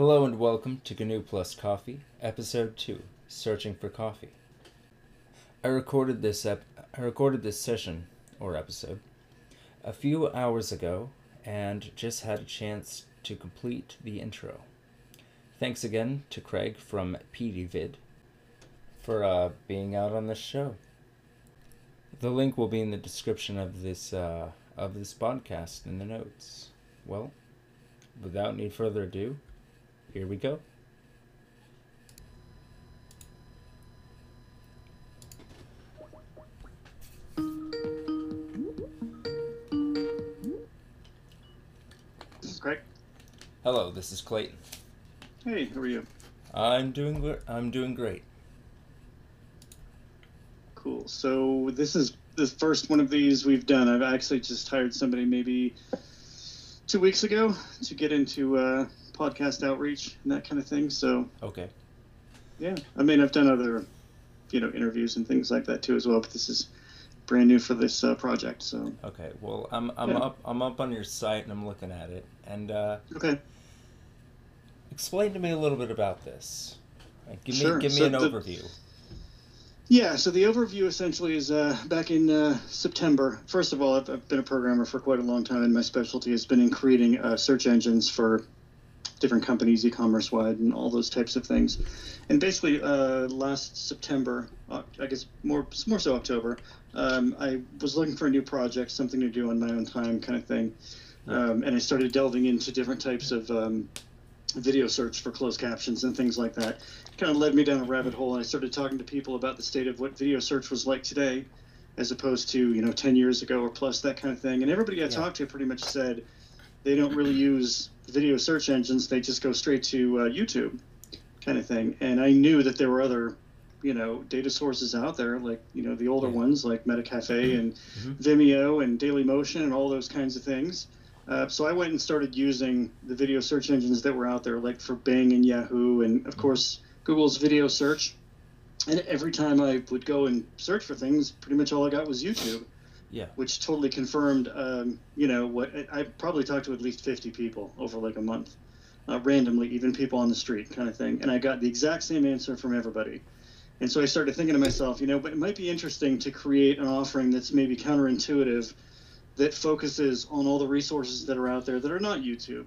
Hello and welcome to GNU Plus Coffee, Episode 2, Searching for Coffee. I recorded this ep- I recorded this session or episode a few hours ago and just had a chance to complete the intro. Thanks again to Craig from Petey Vid for uh, being out on this show. The link will be in the description of this uh, of this podcast in the notes. Well, without any further ado, here we go. This is Craig. Hello, this is Clayton. Hey, how are you? I'm doing I'm doing great. Cool. So this is the first one of these we've done. I've actually just hired somebody maybe two weeks ago to get into uh, podcast outreach and that kind of thing. So Okay. yeah, I mean I've done other, you know, interviews and things like that too as well. But this is brand new for this uh, project. So Okay. Well, I'm I'm Yeah. up I'm up on your site and I'm looking at it. And uh, okay. explain to me a little bit about this. Give me Sure. give me So an the- overview. Yeah, so the overview essentially is uh, back in uh, September. First of all, I've, I've been a programmer for quite a long time, and my specialty has been in creating uh, search engines for different companies, e-commerce wide, and all those types of things. And basically, uh, last September, uh, I guess more more so October, um, I was looking for a new project, something to do on my own time, kind of thing. Um, and I started delving into different types of um, video search for closed captions and things like that. Kind of led me down a rabbit hole, and I started talking to people about the state of what video search was like today, as opposed to you know 10 years ago or plus that kind of thing. And everybody I Yeah. talked to pretty much said they don't really use video search engines; they just go straight to uh, YouTube, kind of thing. And I knew that there were other you know data sources out there like you know the older Yeah. ones like metacafe and Mhm. vimeo and dailymotion and all those kinds of things uh, so i went and started using the video search engines that were out there like for bing and yahoo and of course google's video search. And every time i would go and search for things pretty much all i got was youtube Yeah. which totally confirmed um, you know what i probably talked to at least 50 people over like a month uh, randomly even people on the street kind of thing. And i got the exact same answer from everybody. And so I started thinking to myself, you know, but it might be interesting to create an offering that's maybe counterintuitive that focuses on all the resources that are out there that are not YouTube.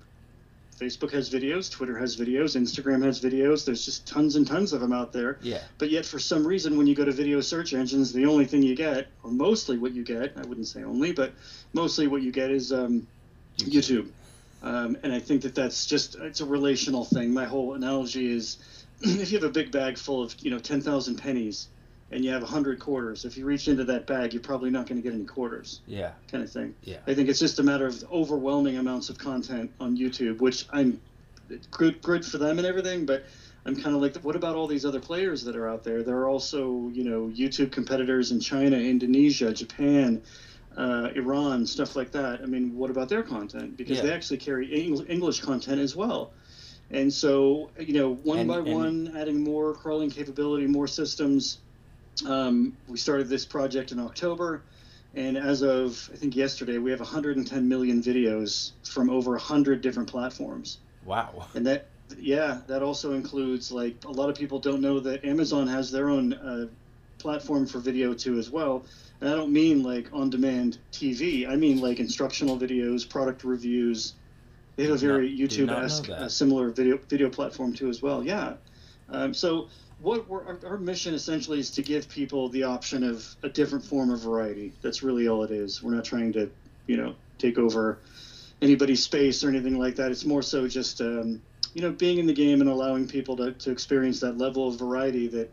Facebook has videos, Twitter has videos, Instagram has videos. There's just tons and tons of them out there. Yeah. But yet, for some reason, when you go to video search engines, the only thing you get, or mostly what you get, I wouldn't say only, but mostly what you get is um, YouTube. Um, and I think that that's just it's a relational thing. My whole analogy is if you have a big bag full of you know 10,000 pennies and you have 100 quarters, if you reach into that bag, you're probably not going to get any quarters, Yeah. kind of thing. Yeah. I think it's just a matter of overwhelming amounts of content on YouTube, which I'm good, good for them and everything, but I'm kind of like, what about all these other players that are out there? There are also, you know, YouTube competitors in China, Indonesia, Japan, uh, Iran, stuff like that. I mean, what about their content? Because Yeah. they actually carry Eng- English content as well. And so, you know, one And- by and- one, adding more crawling capability, more systems. Um, we started this project in October, and as of I think yesterday, we have 110 million videos from over 100 different platforms. Wow. And that, yeah, that also includes like a lot of people don't know that Amazon has their own uh, platform for video too as well. And I don't mean like on-demand TV. I mean like instructional videos, product reviews. They have a very not YouTube-esque, uh, similar video video platform too as well. Yeah. Um, so what we're, our, our mission essentially is to give people the option of a different form of variety. That's really all it is. We're not trying to, you know, take over anybody's space or anything like that. It's more so just, um, you know, being in the game and allowing people to, to experience that level of variety that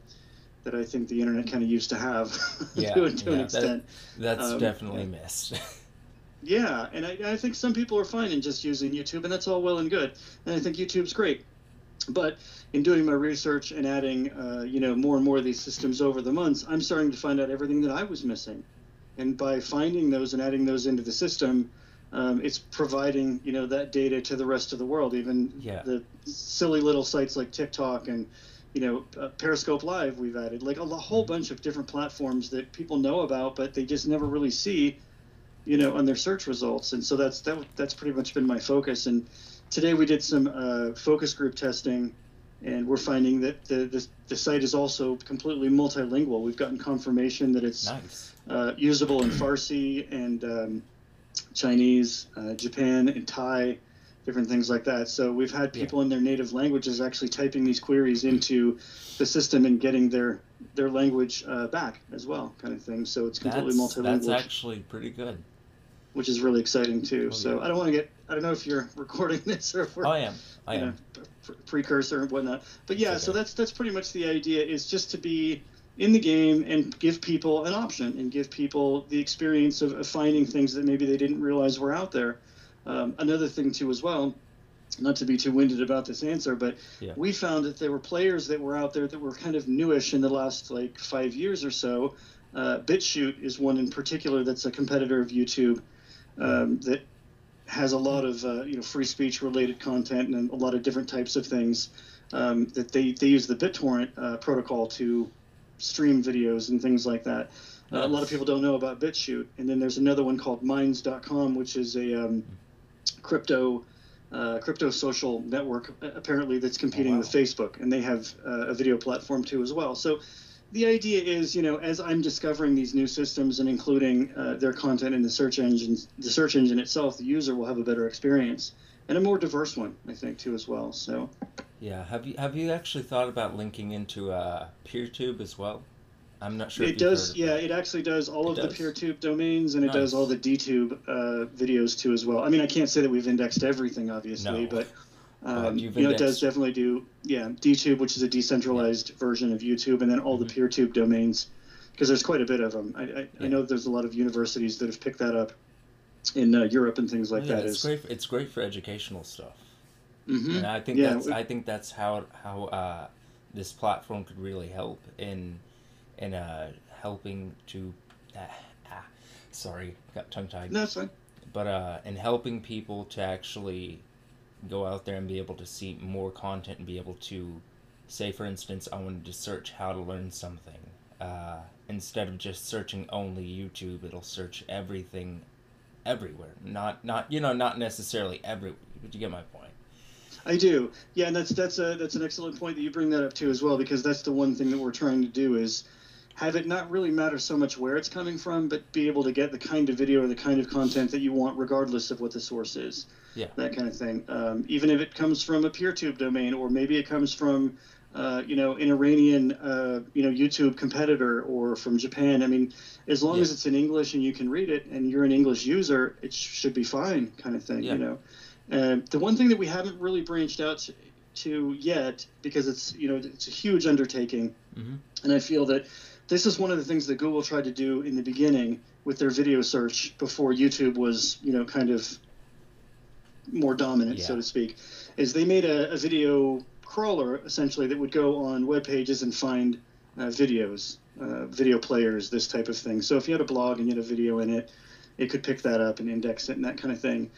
that I think the internet kind of used to have Yeah, to, to yeah, an that- extent. That's Um, definitely yeah. missed. Yeah, and I, I think some people are fine in just using YouTube, and that's all well and good. And I think YouTube's great. But in doing my research and adding, uh, you know, more and more of these systems over the months, I'm starting to find out everything that I was missing. And by finding those and adding those into the system, um, it's providing, you know, that data to the rest of the world. Even Yeah. the silly little sites like TikTok and, you know, uh, Periscope Live we've added, like a lo- whole bunch of different platforms that people know about, but they just never really see you know, on their search results. And so that's that, that's pretty much been my focus. And today we did some uh, focus group testing, and we're finding that the, the, the site is also completely multilingual. We've gotten confirmation that it's Nice. uh, usable in Farsi and um, Chinese, uh, Japan, and Thai, different things like that. So we've had Yeah. people in their native languages actually typing these queries into the system and getting their their language uh, back as well, kind of thing. So it's completely That's, multilingual, that's actually pretty good. Which is really exciting too. Oh, so yeah. I don't want to get I don't know if you're recording this or if we're I am. I am. know, pre- precursor and whatnot. But yeah, It's so that's that's pretty much the idea is just to be in the game and give people an option and give people the experience of, of finding things that maybe they didn't realize were out there. Um, another thing too as well, not to be too winded about this answer, but Yeah. we found that there were players that were out there that were kind of newish in the last like five years or so. Uh, BitChute is one in particular that's a competitor of YouTube um, that has a lot of uh, you know free speech related content and a lot of different types of things um, that they, they use the BitTorrent uh, protocol to stream videos and things like that. Uh, a lot of people don't know about BitChute, and then there's another one called Minds.com, which is a um, crypto uh, crypto social network apparently that's competing wow. with Facebook, and they have uh, a video platform too as well. So the idea is, you know, as I'm discovering these new systems and including uh, their content in the search engine, the search engine itself, the user will have a better experience and a more diverse one, I think, too as well. So Yeah. Have you have you actually thought about linking into uh, PeerTube as well? I'm not sure. it does, yeah, that. it actually does all It of does? the PeerTube domains, and it does all the DTube uh, videos too as well. I mean, I can't say that we've indexed everything, obviously, No. But um, you've you know, it does definitely do, yeah, DTube, which is a decentralized version of YouTube, and then all Mhm. the PeerTube domains, because there's quite a bit of them. I, I, I know there's a lot of universities that have picked that up in uh, Europe and things like Oh, yeah, that. it's Is great. It's great for educational stuff. Mm-hmm. and I think Yeah, that's I think that's how how uh, this platform could really help in in uh, helping to ah, ah, sorry got tongue tied no, it's fine. but uh, in helping people to actually go out there and be able to see more content and be able to say for instance I wanted to search how to learn something uh, instead of just searching only YouTube it'll search everything everywhere not not you know not necessarily every but you get my point I do. Yeah, and that's that's a that's an excellent point that you bring that up too as well because that's the one thing that we're trying to do is have it not really matter so much where it's coming from, but be able to get the kind of video or the kind of content that you want regardless of what the source is. Yeah. That kind of thing. Um, even if it comes from a PeerTube domain or maybe it comes from uh, you know, an Iranian, uh, you know, YouTube competitor or from Japan. I mean, as long Yeah. as it's in English and you can read it and you're an English user, it sh- should be fine, kind of thing. Yeah. You know, uh, the one thing that we haven't really branched out to, to yet, because it's you know it's a huge undertaking, Mhm. and I feel that this is one of the things that Google tried to do in the beginning with their video search before YouTube was you know kind of more dominant, so to speak, is they made a, a video crawler essentially that would go on web pages and find uh, videos, uh, video players, this type of thing. So if you had a blog and you had a video in it, it could pick that up and index it and that kind of thing.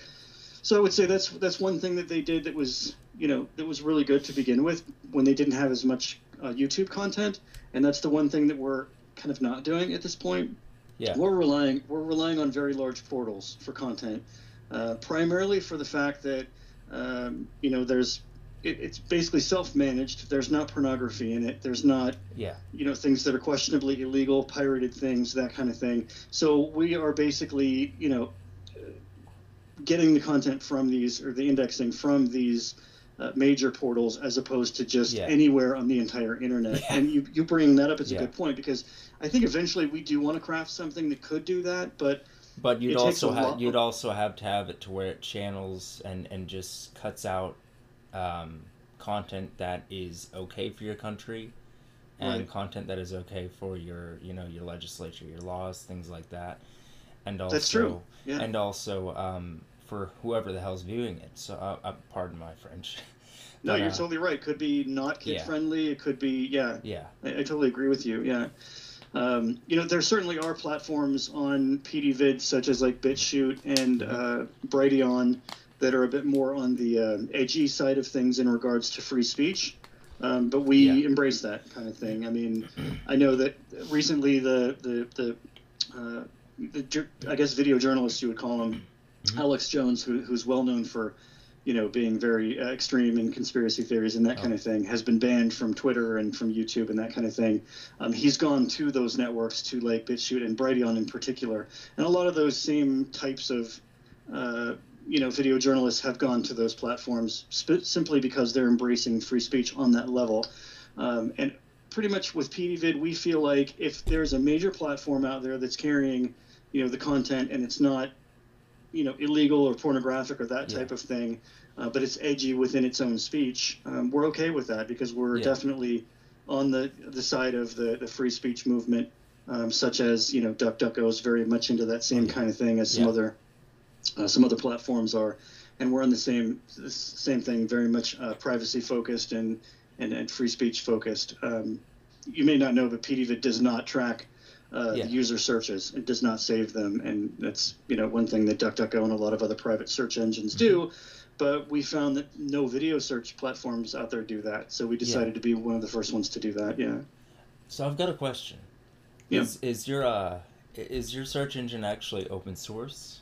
So I would say that's that's one thing that they did that was you know that was really good to begin with when they didn't have as much uh, YouTube content, and that's the one thing that we're kind of not doing at this point. Yeah. We're relying we're relying on very large portals for content, uh, primarily for the fact that um, you know there's it, it's basically self-managed. There's not pornography in it. There's not Yeah. you know things that are questionably illegal, pirated things, that kind of thing. So we are basically you know getting the content from these or the indexing from these uh, major portals as opposed to just Yeah. anywhere on the entire internet. Yeah. And you you bringing that up is Yeah. a good point because I think eventually we do want to craft something that could do that, but But you'd also have you'd also have to have it to where it channels and and just cuts out um, content that is okay for your country, and Right. content that is okay for your you know your legislature, your laws, things like that, and also That's true. Yeah. and also um, for whoever the hell's viewing it. So uh, uh, pardon my French. no, But, you're uh, totally right. Could be not kid yeah. friendly. It could be yeah. Yeah. I, I totally agree with you. Yeah. Um, you know, there certainly are platforms on Petey Vid such as like BitChute and uh, Brighteon that are a bit more on the uh, edgy side of things in regards to free speech. Um, but we Yeah. embrace that kind of thing. I mean, I know that recently the the the, uh, the I guess video journalist you would call him, Mhm. Alex Jones, who, who's well known for you know, being very uh, extreme in conspiracy theories and that Oh. kind of thing, has been banned from Twitter and from YouTube and that kind of thing. Um, he's gone to those networks, to like BitChute and Brighteon in particular, and a lot of those same types of, uh, you know, video journalists have gone to those platforms sp- simply because they're embracing free speech on that level. Um, and pretty much with Petey Vid, we feel like if there's a major platform out there that's carrying, you know, the content and it's not, you know, illegal or pornographic or that Yeah. type of thing, uh, but it's edgy within its own speech, um, we're okay with that because we're Yeah. definitely on the the side of the the free speech movement, um, such as you know, DuckDuckGo is very much into that same kind of thing as some Yeah. other uh, some other platforms are, and we're on the same the same thing, very much uh, privacy focused and, and and free speech focused. Um, you may not know, but Petey Vid does not track uh, Yeah. user searches. It does not save them, and that's you know one thing that DuckDuckGo and a lot of other private search engines do. But we found that no video search platforms out there do that, so we decided to be one of the first ones to do that. Yeah. So I've got a question. Yeah. Is is your uh is your search engine actually open source?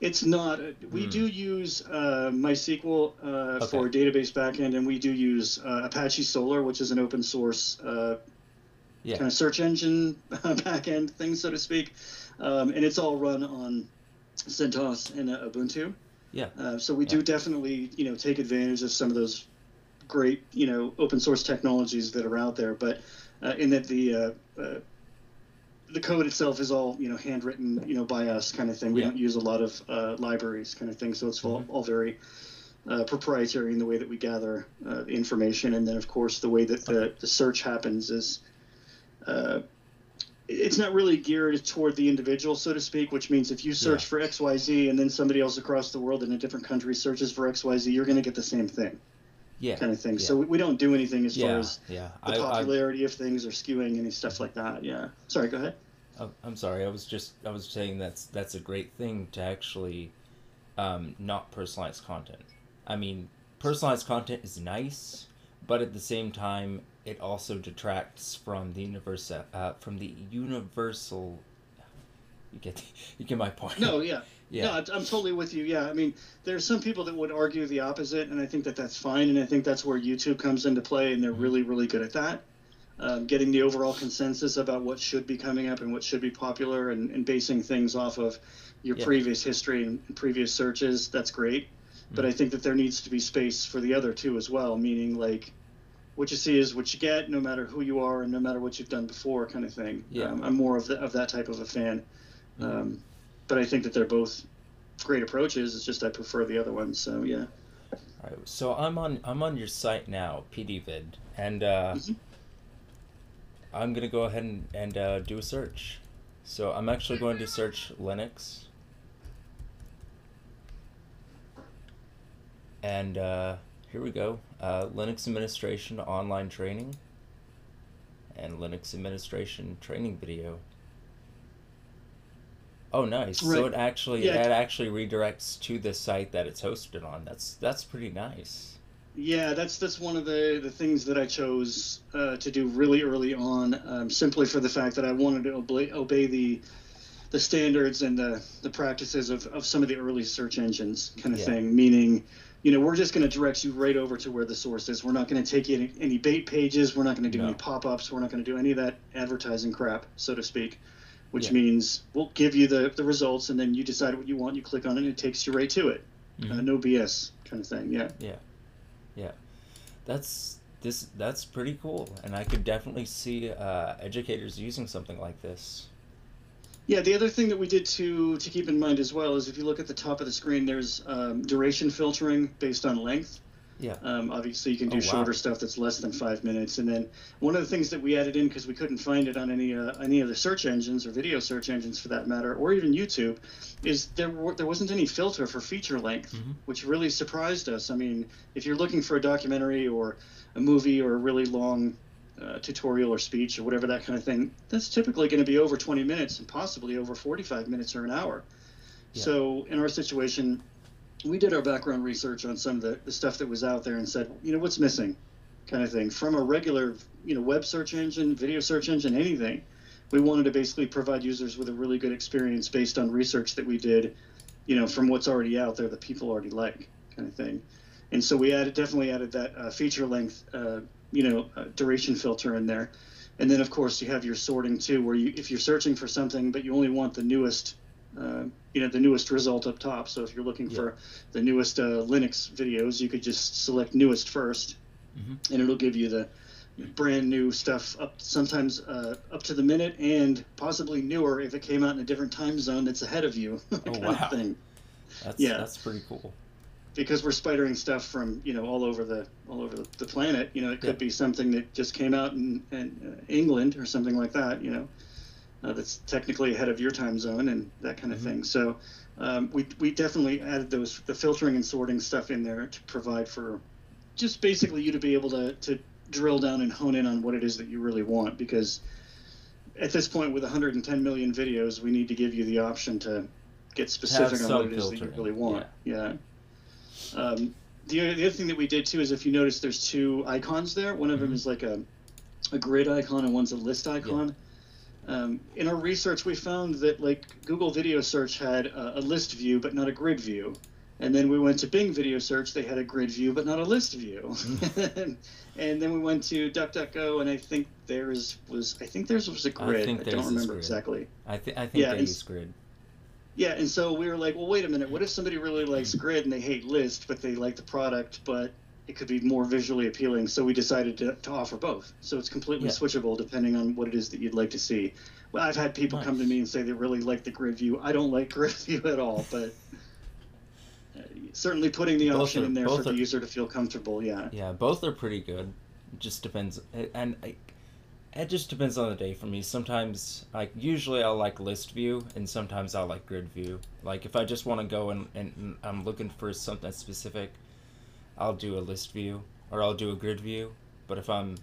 It's not. We Hmm. do use uh, MySQL uh, Okay. for database backend, and we do use uh, Apache Solr, which is an open source uh, Yeah. kind of search engine backend thing, so to speak. Um, and it's all run on CentOS and uh, Ubuntu. Yeah. Uh, so we Yeah. do definitely, you know, take advantage of some of those great, you know, open source technologies that are out there. But uh, in that the uh, uh, the code itself is all, you know, handwritten, you know, by us, kind of thing. We Yeah. don't use a lot of uh, libraries, kind of thing. So it's all, Mhm. all very uh, proprietary in the way that we gather uh, the information, and then of course the way that the, the search happens is. Uh, it's not really geared toward the individual, so to speak, which means if you search Yeah. for XYZ and then somebody else across the world in a different country searches for XYZ, you're going to get the same thing, Yeah. kind of thing. Yeah. So we, we don't do anything as far as Yeah. the I, I popularity of things or skewing any stuff like that. Yeah. Sorry, go ahead. I'm sorry. I was just I was saying that's that's a great thing to actually um, not personalize content. I mean, personalized content is nice, but at the same time, it also detracts from the universal uh, from the universal. You get you get my point. No, yeah. yeah. No, I'm- totally with you. Yeah, I mean, there's some people that would argue the opposite, and I think that that's fine, and I think that's where YouTube comes into play, and they're Mhm. really, really good at that. Um, getting the overall consensus about what should be coming up and what should be popular, and, and basing things off of your Yeah. previous history and previous searches. That's great, but. I think that there needs to be space for the other two as well. Meaning, like, what you see is what you get, no matter who you are and no matter what you've done before, kind of thing. Yeah. Um, I'm more of the, of that type of a fan. Mhm. Um, but I think that they're both great approaches. It's just I prefer the other ones. So yeah. All right, so I'm on I'm on your site now, Petey Vid, and uh, Mhm. I'm gonna go ahead and, and uh, do a search. So I'm actually going to search Linux, and uh, here we go: uh, Linux administration online training, and Linux administration training video. Oh, nice! So it actually Yeah. that actually redirects to the site that it's hosted on. That's that's pretty nice. Yeah, that's that's one of the, the things that I chose uh, to do really early on, um, simply for the fact that I wanted to obey, obey the the standards and the, the practices of, of some of the early search engines kind of Yeah. thing. Meaning, you know, we're just going to direct you right over to where the source is. We're not going to take you any, any bait pages. We're not going to do No. any pop ups. We're not going to do any of that advertising crap, so to speak. Which Yeah. means we'll give you the, the results, and then you decide what you want. You click on it, and it takes you right to it. Uh, Mhm. no BS kind of thing. Yeah. Yeah. Yeah. That's this. That's pretty cool, and I could definitely see uh, educators using something like this. Yeah, the other thing that we did to to keep in mind as well is if you look at the top of the screen, there's um, duration filtering based on length. Yeah. Um, obviously, you can do Oh, wow. shorter stuff that's less than five minutes. And then one of the things that we added in because we couldn't find it on any uh, any of the search engines or video search engines for that matter, or even YouTube, is there were, there wasn't any filter for feature length, Mhm. which really surprised us. I mean, if you're looking for a documentary or a movie or a really long uh, tutorial or speech or whatever that kind of thing, that's typically going to be over 20 minutes and possibly over 45 minutes or an hour. Yeah. So in our situation, we did our background research on some of the, the stuff that was out there and said, you know, what's missing, kind of thing, from a regular, you know, web search engine, video search engine, anything. We wanted to basically provide users with a really good experience based on research that we did, you know, from what's already out there that people already like, kind of thing. And so we added definitely added that uh, feature length, uh, you know, duration filter in there. And then of course you have your sorting too, where you if you're searching for something but you only want the newest, uh, you know, the newest result up top. So if you're looking Yeah. for the newest uh, Linux videos, you could just select newest 1st Mhm. and it'll give you the brand new stuff up sometimes uh, up to the minute and possibly newer if it came out in a different time zone that's ahead of you kind wow. That's Yeah. that's pretty cool. Because we're spidering stuff from you know all over the all over the, planet you know it could Yeah. be something that just came out in, in uh, england or something like that you know uh, that's technically ahead of your time zone and that kind of Mhm. thing. So um, we, we definitely added those the filtering and sorting stuff in there to provide for just basically you to be able to, to drill down and hone in on what it is that you really want because at this point with 110 million videos we need to give you the option to get specific on what it is that you really want. Yeah, Um, the, other- the other thing that we did too is if you notice there's two icons there one of them Mhm. is like a, a grid icon and one's a list icon um, in our research we found that like google video search had a, a list view but not a grid view and then we went to Bing Video Search. They had a grid view, but not a list view. and, and then we went to DuckDuckGo, and I think theirs was I think theirs was a I grid. I, think theirs don't remember exactly. I think I think Yeah, they use grid. Yeah, and so we were like, well, wait a minute. What if somebody really likes grid and they hate list, but they like the product, but it could be more visually appealing? So we decided to, to offer both. So it's completely Yeah. switchable depending on what it is that you'd like to see. Well, I've had people come to me and say they really like the grid view. I don't like grid view at all, but uh, certainly putting the Both option are- in there for both the user to feel comfortable. Yeah. Yeah, both are pretty good. It just depends, and I, it just depends on the day for me. Sometimes, like usually, I'll like list view, and sometimes I'll like grid view. Like if I just want to go and, and I'm looking for something specific, I'll do a list view or I'll do a grid view. But if I'm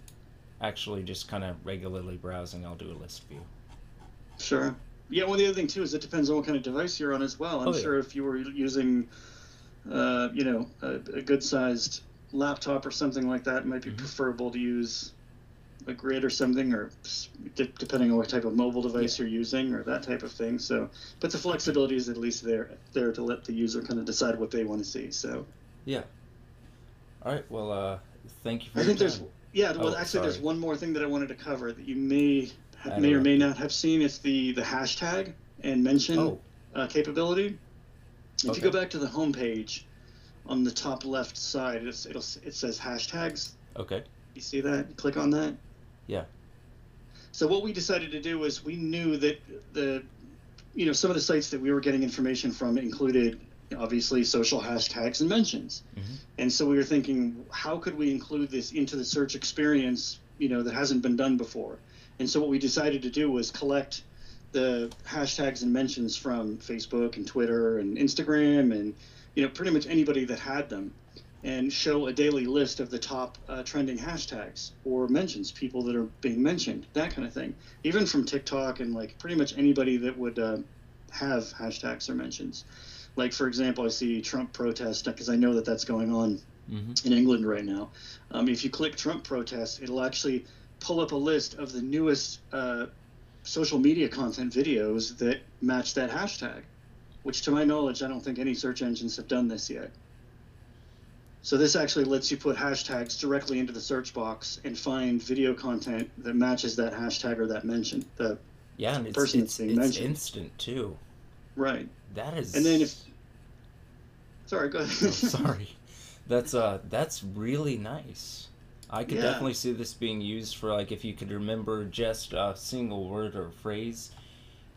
actually just kind of regularly browsing, I'll do a list view. Sure. Yeah, well, the other thing too is it depends on what kind of device you're on as well. I'm Oh, yeah. sure if you were using, uh, you know, a, a good-sized laptop or something like that, it might be Mhm. preferable to use a grid or something, or de- depending on what type of mobile device you're using or that type of thing. So, but the flexibility is at least there there to let the user kind of decide what they want to see. So, yeah. All right. Well, uh, thank you for I your think there's time. yeah. Well, Oh, actually, there's one more thing that I wanted to cover that you may I may or may not have seen. It's the the hashtag and mention. Oh, uh, capability. If Okay. you go back to the home page, on the top left side, it's, it'll it says hashtags. okay. You see that? Click on that. Yeah. So what we decided to do was we knew that the, you know, some of the sites that we were getting information from included obviously social hashtags and mentions, Mhm. and so we were thinking, how could we include this into the search experience, you know, that hasn't been done before? And so what we decided to do was collect the hashtags and mentions from Facebook and Twitter and Instagram and you know pretty much anybody that had them and show a daily list of the top uh, trending hashtags or mentions people that are being mentioned that kind of thing even from TikTok and like pretty much anybody that would uh, have hashtags or mentions like for example I see Trump protest because I know that that's going on Mm-hmm. in England right now. Um, if you click Trump protest, it'll actually pull up a list of the newest uh, social media content videos that match that hashtag, which to my knowledge, I don't think any search engines have done this yet. So this actually lets you put hashtags directly into the search box and find video content that matches that hashtag or that mention. The Yeah, and it's person it's, it's mentioned. instant too. right. That is. And then if sorry, go ahead. Oh, sorry. That's uh that's really nice. I could Yeah. definitely see this being used for like if you could remember just a single word or phrase,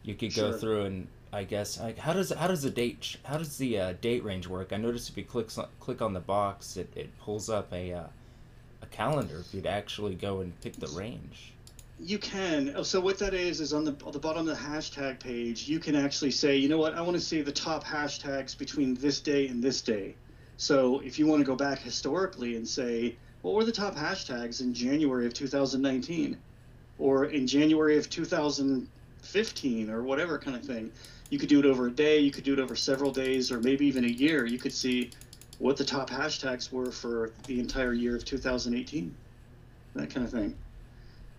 you could go through and I guess like how does how does the date how does the uh, date range work? I noticed if you click on, click on the box, it, it pulls up a uh, a calendar if you'd actually go and pick the range. You can. Oh, So what that is is on the on the bottom of the hashtag page, you can actually say, you know what, I want to see the top hashtags between this day and this day. So if you want to go back historically and say, what were the top hashtags in January of 2019, or in January of 2015, or whatever kind of thing, you could do it over a day, you could do it over several days, or maybe even a year. You could see what the top hashtags were for the entire year of 2018, that kind of thing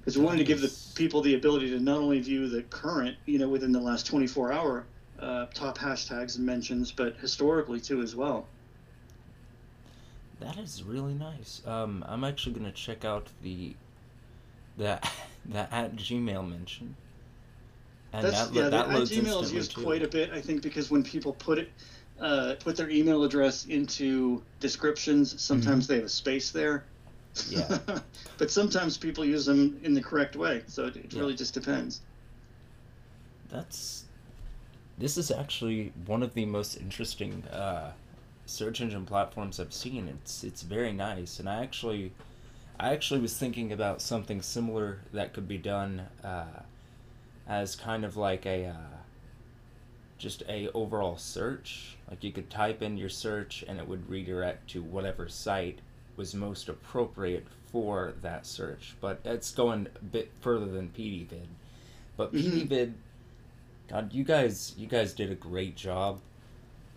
because we wanted to give the people the ability to not only view the current, you know, within the last 24 hour uh, top hashtags and mentions, but historically too as well. that is really nice. Um, I'm actually gonna check out the the the at Gmail mention. And That's, that, yeah, that the, loads Gmail is used too. quite a bit, I think, because when people put it uh, put their email address into descriptions, sometimes mm-hmm. they have a space there. Yeah. but sometimes people use them in the correct way, so it, it yeah. really just depends. That's this is actually one of the most interesting uh, search engine platforms I've seen. It's it's very nice, and I actually, I actually was thinking about something similar that could be done uh, as kind of like a uh, just a overall search. Like you could type in your search, and it would redirect to whatever site was most appropriate for that search. But it's going a bit further than Petey Vid. But mm-hmm. Petey Vid God, you guys, you guys did a great job.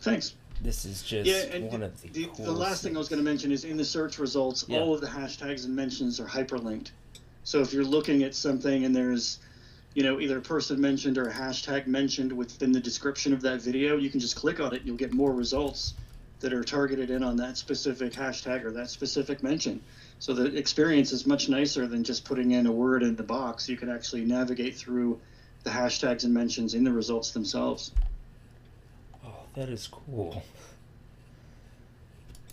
Thanks. This is just yeah, and one of the. The, the last thing I was going to mention is in the search results, yeah. all of the hashtags and mentions are hyperlinked. So if you're looking at something and there's, you know, either a person mentioned or a hashtag mentioned within the description of that video, you can just click on it. You'll get more results that are targeted in on that specific hashtag or that specific mention. So the experience is much nicer than just putting in a word in the box. You can actually navigate through the hashtags and mentions in the results themselves. Oh, that is cool.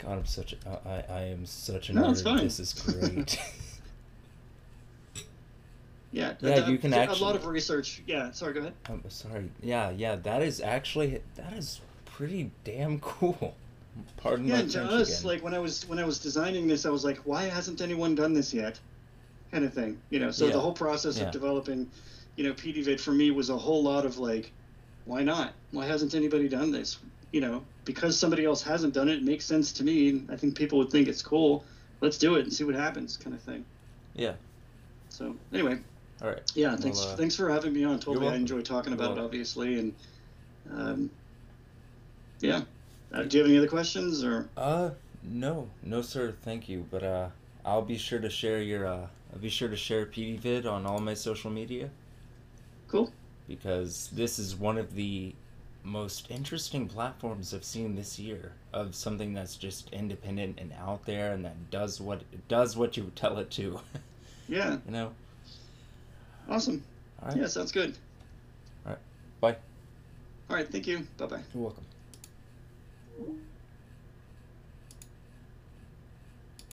God, I'm such a, I, I am such a no, nerd. Fine. This is great. yeah, yeah, you can actually a lot of research. Yeah, sorry, go ahead. I'm sorry. Yeah, yeah, that is actually that is pretty damn cool. Pardon yeah, my French us, again. like when I was when I was designing this, I was like, why hasn't anyone done this yet? Kind of thing, you know. So yeah. the whole process yeah. of developing you know, Petey Vid for me was a whole lot of like, why not? Why hasn't anybody done this? You know, because somebody else hasn't done it, it makes sense to me. I think people would think it's cool. Let's do it and see what happens, kind of thing. Yeah. So anyway. All right. Yeah. Thanks. Well, uh, thanks for having me on. Totally, I enjoy talking about it, obviously, and um, yeah. Uh, do you have any other questions or? Uh, no, no, sir. Thank you. But uh, I'll be sure to share your uh, I'll be sure to share Petey Vid on all my social media. Cool. Because this is one of the most interesting platforms I've seen this year of something that's just independent and out there and that does what does what you tell it to. Yeah. you know. Awesome. All right. Yeah, sounds good. All right. Bye. All right. Thank you. Bye bye. You're welcome.